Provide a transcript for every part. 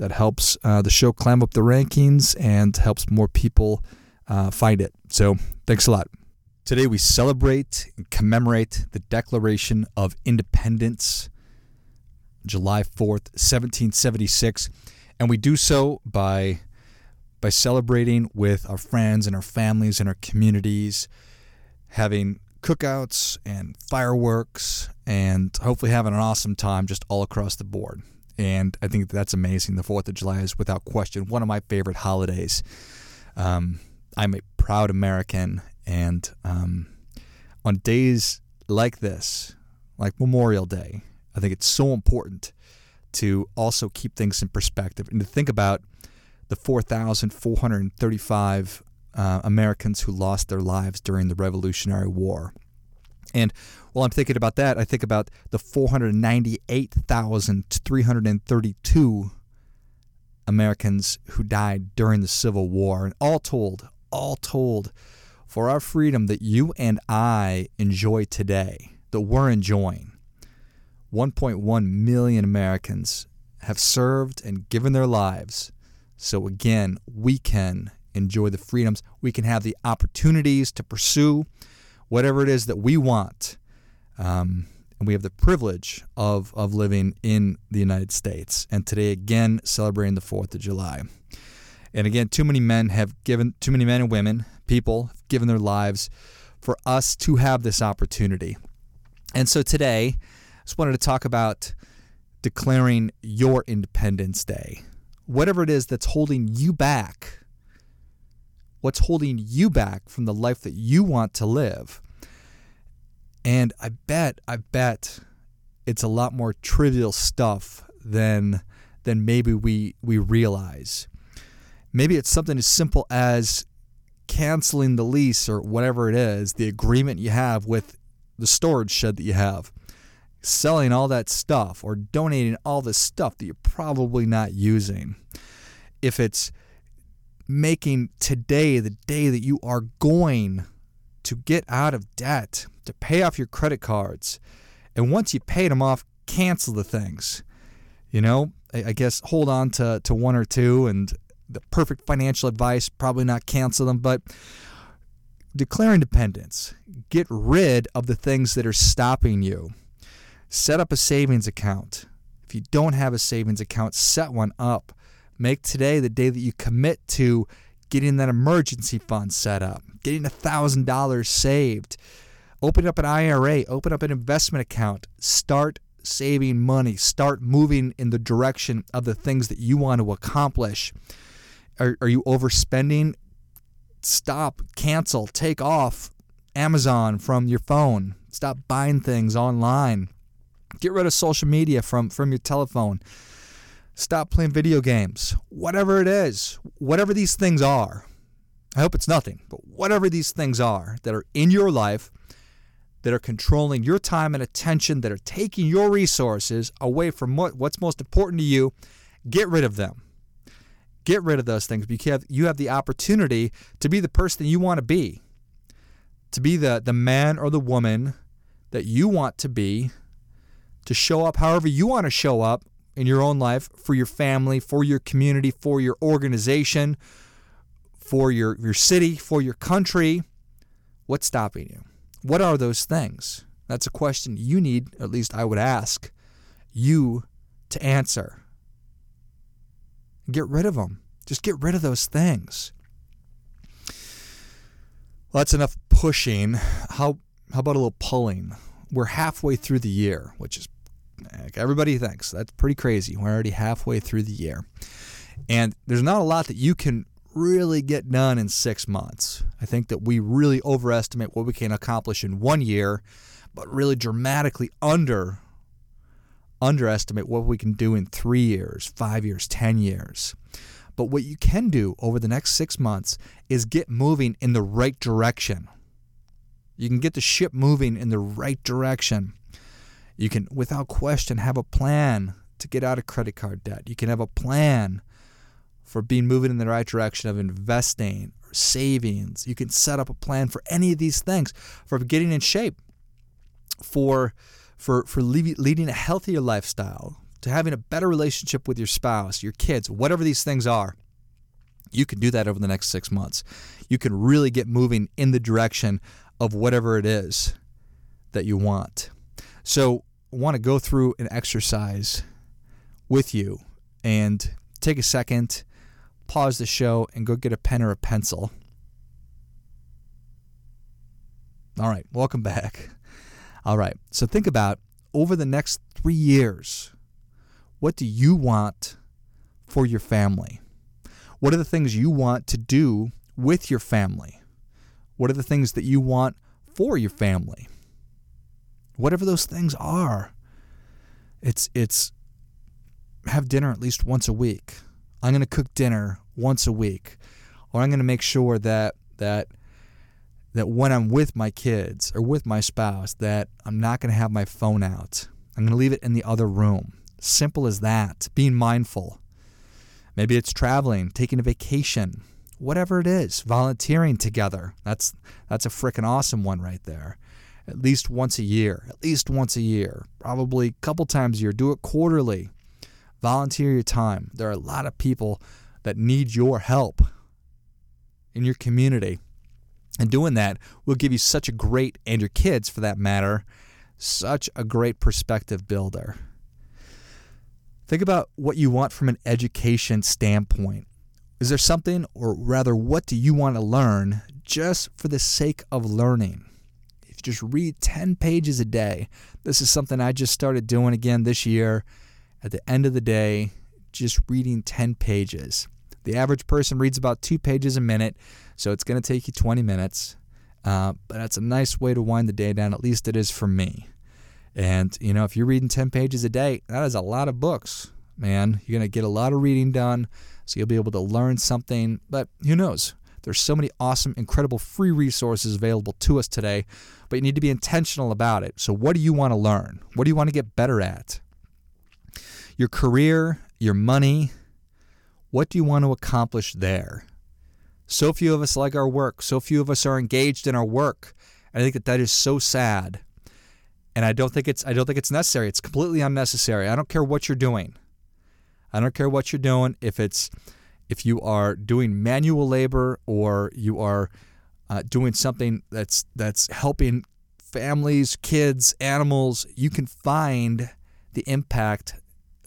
That helps uh, the show climb up the rankings and helps more people uh, find it. So thanks a lot. Today we celebrate and commemorate the Declaration of Independence. July 4th, 1776. And we do so by by celebrating with our friends and our families and our communities, having cookouts and fireworks and hopefully having an awesome time just all across the board. And I think that's amazing. The 4th of July is without question one of my favorite holidays. Um, I'm a proud American, and um, on days like this, like Memorial Day, I think it's so important to also keep things in perspective and to think about the 4,435 uh, Americans who lost their lives during the Revolutionary War. And while I'm thinking about that, I think about the 498,332 Americans who died during the Civil War. And all told, all told, for our freedom that you and I enjoy today, that we're enjoying, 1.1 million Americans have served and given their lives. So, again, we can enjoy the freedoms, we can have the opportunities to pursue whatever it is that we want. Um, and we have the privilege of, of living in the United States. And today, again, celebrating the 4th of July. And again, too many men have given, too many men and women, people, given their lives for us to have this opportunity. And so today, I just wanted to talk about declaring your Independence Day. Whatever it is that's holding you back, what's holding you back from the life that you want to live. And I bet, I bet it's a lot more trivial stuff than than maybe we we realize. Maybe it's something as simple as canceling the lease or whatever it is, the agreement you have with the storage shed that you have. Selling all that stuff or donating all the stuff that you're probably not using. If it's making today the day that you are going to get out of debt, to pay off your credit cards. And once you paid them off, cancel the things. You know, I, guess hold on to, to one or two and the perfect financial advice, probably not cancel them, but declare independence. Get rid of the things that are stopping you. Set up a savings account. If you don't have a savings account, set one up. Make today the day that you commit to getting that emergency fund set up, getting $1,000 saved. Open up an IRA, open up an investment account, start saving money, start moving in the direction of the things that you want to accomplish. Are, are you overspending? Stop, cancel, take off Amazon from your phone. Stop buying things online. Get rid of social media from, from your telephone. Stop playing video games. Whatever it is, whatever these things are. I hope it's nothing, but whatever these things are that are in your life that are controlling your time and attention, that are taking your resources away from what, what's most important to you, get rid of them. Get rid of those things because you have the opportunity to be the person you want to be, to be the, the man or the woman that you want to be, to show up however you want to show up in your own life for your family, for your community, for your organization, for your, your city, for your country. What's stopping you? What are those things? That's a question you need, at least I would ask you to answer. Get rid of them. Just get rid of those things. Well, that's enough pushing. How how about a little pulling? We're halfway through the year, which is everybody thinks that's pretty crazy. We're already halfway through the year. And there's not a lot that you can really get done in six months. I think that we really overestimate what we can accomplish in one year, but really dramatically under underestimate what we can do in three years, five years, 10 years. But what you can do over the next six months is get moving in the right direction. You can get the ship moving in the right direction. You can, without question, have a plan to get out of credit card debt. You can have a plan for being moving in the right direction of investing or savings. You can set up a plan for any of these things, for getting in shape, for for for leading a healthier lifestyle, to having a better relationship with your spouse, your kids, whatever these things are. You can do that over the next 6 months. You can really get moving in the direction of whatever it is that you want. So, want to go through an exercise with you and take a second, pause the show, and go get a pen or a pencil. All right, welcome back. All right, so think about over the next three years, what do you want for your family? What are the things you want to do with your family? What are the things that you want for your family? Whatever those things are. It's it's have dinner at least once a week. I'm going to cook dinner once a week. Or I'm going to make sure that that that when I'm with my kids or with my spouse that I'm not going to have my phone out. I'm going to leave it in the other room. Simple as that. Being mindful. Maybe it's traveling, taking a vacation, whatever it is, volunteering together. That's that's a freaking awesome one right there. At least once a year, at least once a year, probably a couple times a year. Do it quarterly. Volunteer your time. There are a lot of people that need your help in your community. And doing that will give you such a great, and your kids for that matter, such a great perspective builder. Think about what you want from an education standpoint. Is there something, or rather, what do you want to learn just for the sake of learning? Just read 10 pages a day, this is something I just started doing again this year. At the end of the day, just reading 10 pages. The average person reads about two pages a minute, so it's going to take you 20 minutes. Uh, but that's a nice way to wind the day down. At least it is for me. And, you know, if you're reading 10 pages a day, that is a lot of books, man. You're going to get a lot of reading done, so you'll be able to learn something. But who knows? There's so many awesome, incredible free resources available to us today, but you need to be intentional about it. So, what do you want to learn? What do you want to get better at? Your career, your money, what do you want to accomplish there? So few of us like our work. So few of us are engaged in our work. And I think that that is so sad and I don't think it's I don't think it's necessary. It's completely unnecessary. I don't care what you're doing. I don't care what you're doing. If it's if you are doing manual labor or you are uh, doing something that's that's helping families, kids, animals, you can find the impact.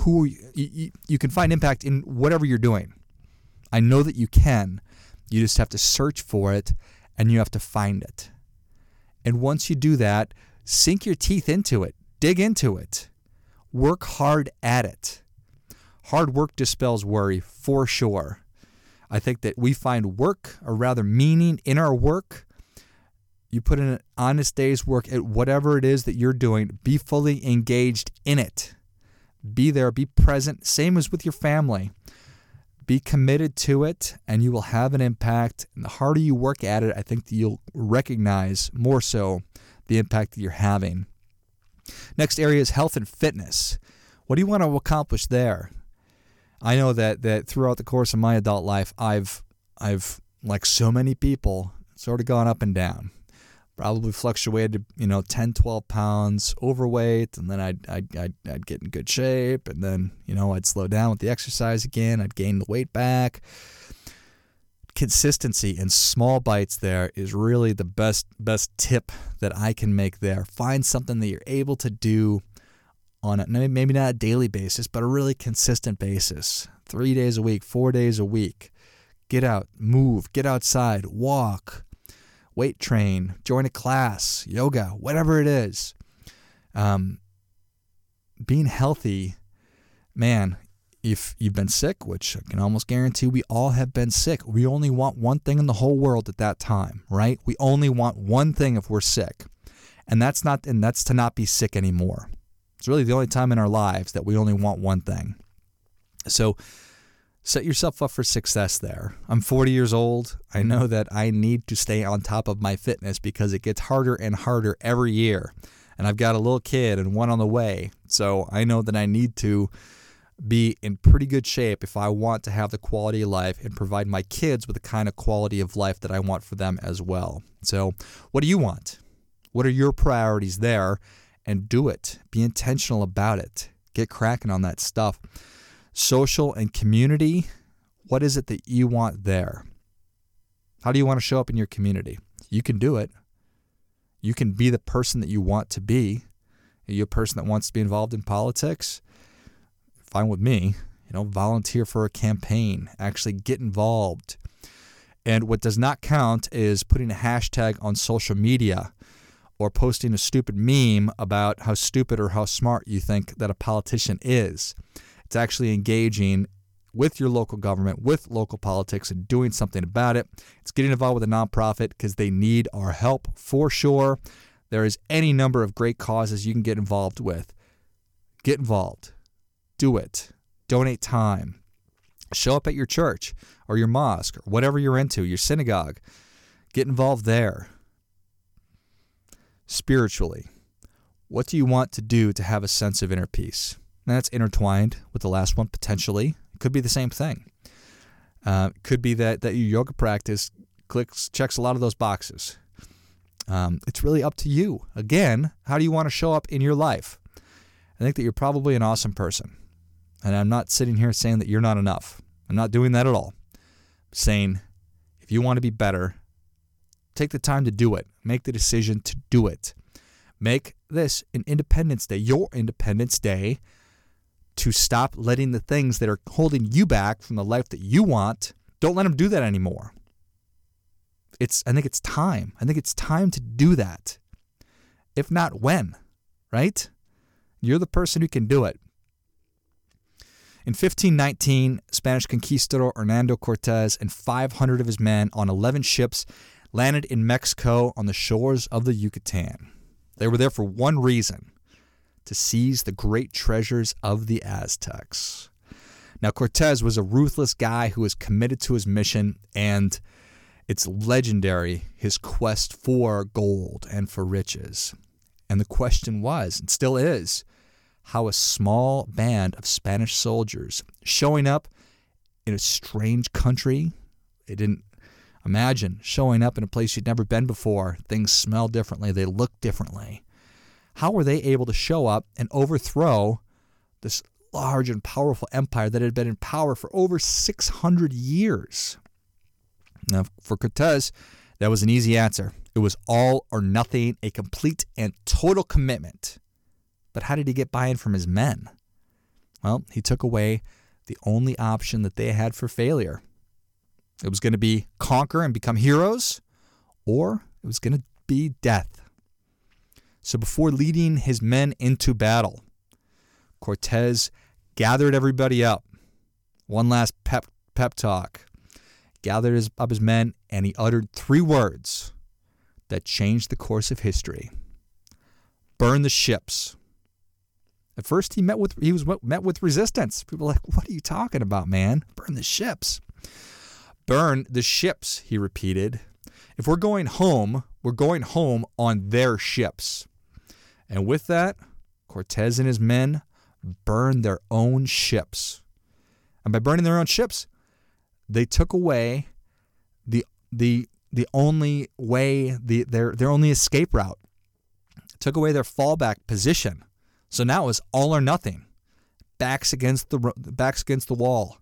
Who you, you, you can find impact in whatever you're doing. I know that you can. You just have to search for it and you have to find it. And once you do that, Sink your teeth into it, dig into it, work hard at it. Hard work dispels worry for sure. I think that we find work, or rather meaning in our work. You put in an honest day's work at whatever it is that you're doing, be fully engaged in it. Be there, be present, same as with your family. Be committed to it, and you will have an impact. And the harder you work at it, I think that you'll recognize more so the impact that you're having. Next area is health and fitness. What do you want to accomplish there? I know that that throughout the course of my adult life, I've I've like so many people sort of gone up and down. Probably fluctuated, you know, 10, 12 pounds overweight, and then I'd, I'd, I'd, I'd get in good shape, and then, you know, I'd slow down with the exercise again, I'd gain the weight back consistency and small bites there is really the best best tip that I can make there. Find something that you're able to do on it. maybe not a daily basis, but a really consistent basis. 3 days a week, 4 days a week. Get out, move, get outside, walk, weight train, join a class, yoga, whatever it is. Um, being healthy, man, if you've been sick, which I can almost guarantee we all have been sick, we only want one thing in the whole world at that time, right? We only want one thing if we're sick. And that's not and that's to not be sick anymore. It's really the only time in our lives that we only want one thing. So set yourself up for success there. I'm 40 years old. I know that I need to stay on top of my fitness because it gets harder and harder every year. And I've got a little kid and one on the way. So I know that I need to be in pretty good shape if I want to have the quality of life and provide my kids with the kind of quality of life that I want for them as well. So, what do you want? What are your priorities there? And do it. Be intentional about it. Get cracking on that stuff. Social and community, what is it that you want there? How do you want to show up in your community? You can do it. You can be the person that you want to be. Are you a person that wants to be involved in politics? Fine with me. You know, volunteer for a campaign, actually get involved. And what does not count is putting a hashtag on social media or posting a stupid meme about how stupid or how smart you think that a politician is. It's actually engaging with your local government, with local politics, and doing something about it. It's getting involved with a nonprofit because they need our help for sure. There is any number of great causes you can get involved with. Get involved. Do it. Donate time. Show up at your church or your mosque or whatever you're into, your synagogue. Get involved there. Spiritually, what do you want to do to have a sense of inner peace? And that's intertwined with the last one potentially. It could be the same thing. Uh, could be that that your yoga practice clicks checks a lot of those boxes. Um, it's really up to you. Again, how do you want to show up in your life? I think that you're probably an awesome person, and I'm not sitting here saying that you're not enough. I'm not doing that at all. I'm saying if you want to be better, take the time to do it. Make the decision to do it. Make this an Independence Day, your Independence Day to stop letting the things that are holding you back from the life that you want, don't let them do that anymore. It's I think it's time. I think it's time to do that. If not when, right? You're the person who can do it. In 1519, Spanish conquistador Hernando Cortez and 500 of his men on 11 ships landed in Mexico on the shores of the Yucatan. They were there for one reason to seize the great treasures of the Aztecs. Now, Cortez was a ruthless guy who was committed to his mission, and it's legendary his quest for gold and for riches. And the question was, and still is, how a small band of Spanish soldiers showing up in a strange country, they didn't imagine showing up in a place you'd never been before. Things smell differently, they look differently. How were they able to show up and overthrow this large and powerful empire that had been in power for over 600 years? Now, for Cortez, that was an easy answer. It was all or nothing, a complete and total commitment. But how did he get buy in from his men? Well, he took away the only option that they had for failure. It was going to be conquer and become heroes, or it was going to be death. So before leading his men into battle, Cortez gathered everybody up. One last pep, pep talk. Gathered his, up his men, and he uttered three words that changed the course of history burn the ships. At first, he met with he was met with resistance. People were like, "What are you talking about, man? Burn the ships." Burn the ships, he repeated. If we're going home, we're going home on their ships. And with that, Cortez and his men burned their own ships. And by burning their own ships, they took away the the the only way the their their only escape route. Took away their fallback position. So now it was all or nothing. Backs against the backs against the wall.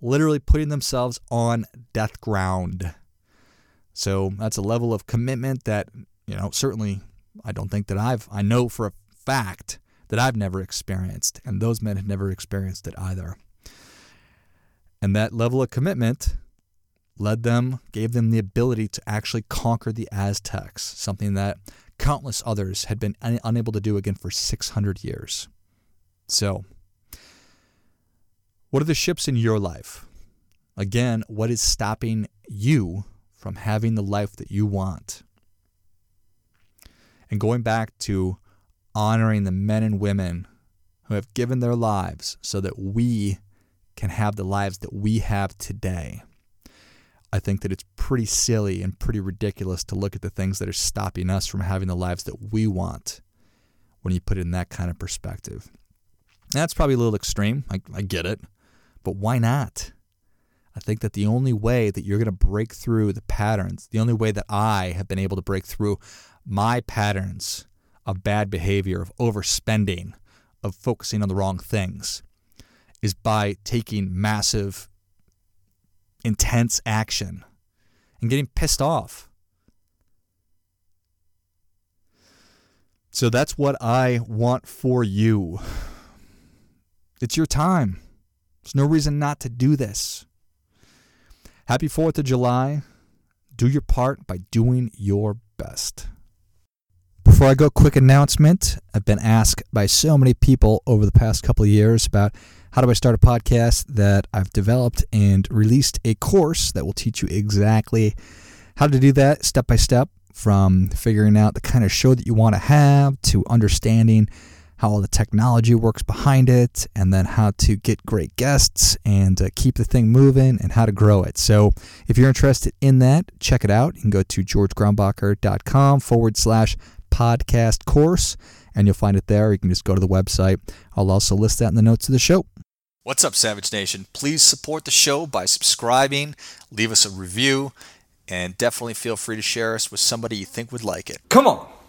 Literally putting themselves on death ground. So that's a level of commitment that, you know, certainly I don't think that I've, I know for a fact that I've never experienced, and those men had never experienced it either. And that level of commitment led them, gave them the ability to actually conquer the Aztecs, something that countless others had been unable to do again for 600 years. So, what are the ships in your life? Again, what is stopping you from having the life that you want? And going back to honoring the men and women who have given their lives so that we can have the lives that we have today. I think that it's pretty silly and pretty ridiculous to look at the things that are stopping us from having the lives that we want when you put it in that kind of perspective. That's probably a little extreme. I, I get it. But why not? I think that the only way that you're going to break through the patterns, the only way that I have been able to break through my patterns of bad behavior, of overspending, of focusing on the wrong things, is by taking massive, intense action and getting pissed off. So that's what I want for you. It's your time. There's no reason not to do this. Happy 4th of July. Do your part by doing your best. Before I go, quick announcement. I've been asked by so many people over the past couple of years about how do I start a podcast that I've developed and released a course that will teach you exactly how to do that step by step from figuring out the kind of show that you want to have to understanding how all the technology works behind it, and then how to get great guests and uh, keep the thing moving and how to grow it. So if you're interested in that, check it out. You can go to georgegrombacher.com forward slash podcast course, and you'll find it there. You can just go to the website. I'll also list that in the notes of the show. What's up, Savage Nation? Please support the show by subscribing, leave us a review, and definitely feel free to share us with somebody you think would like it. Come on.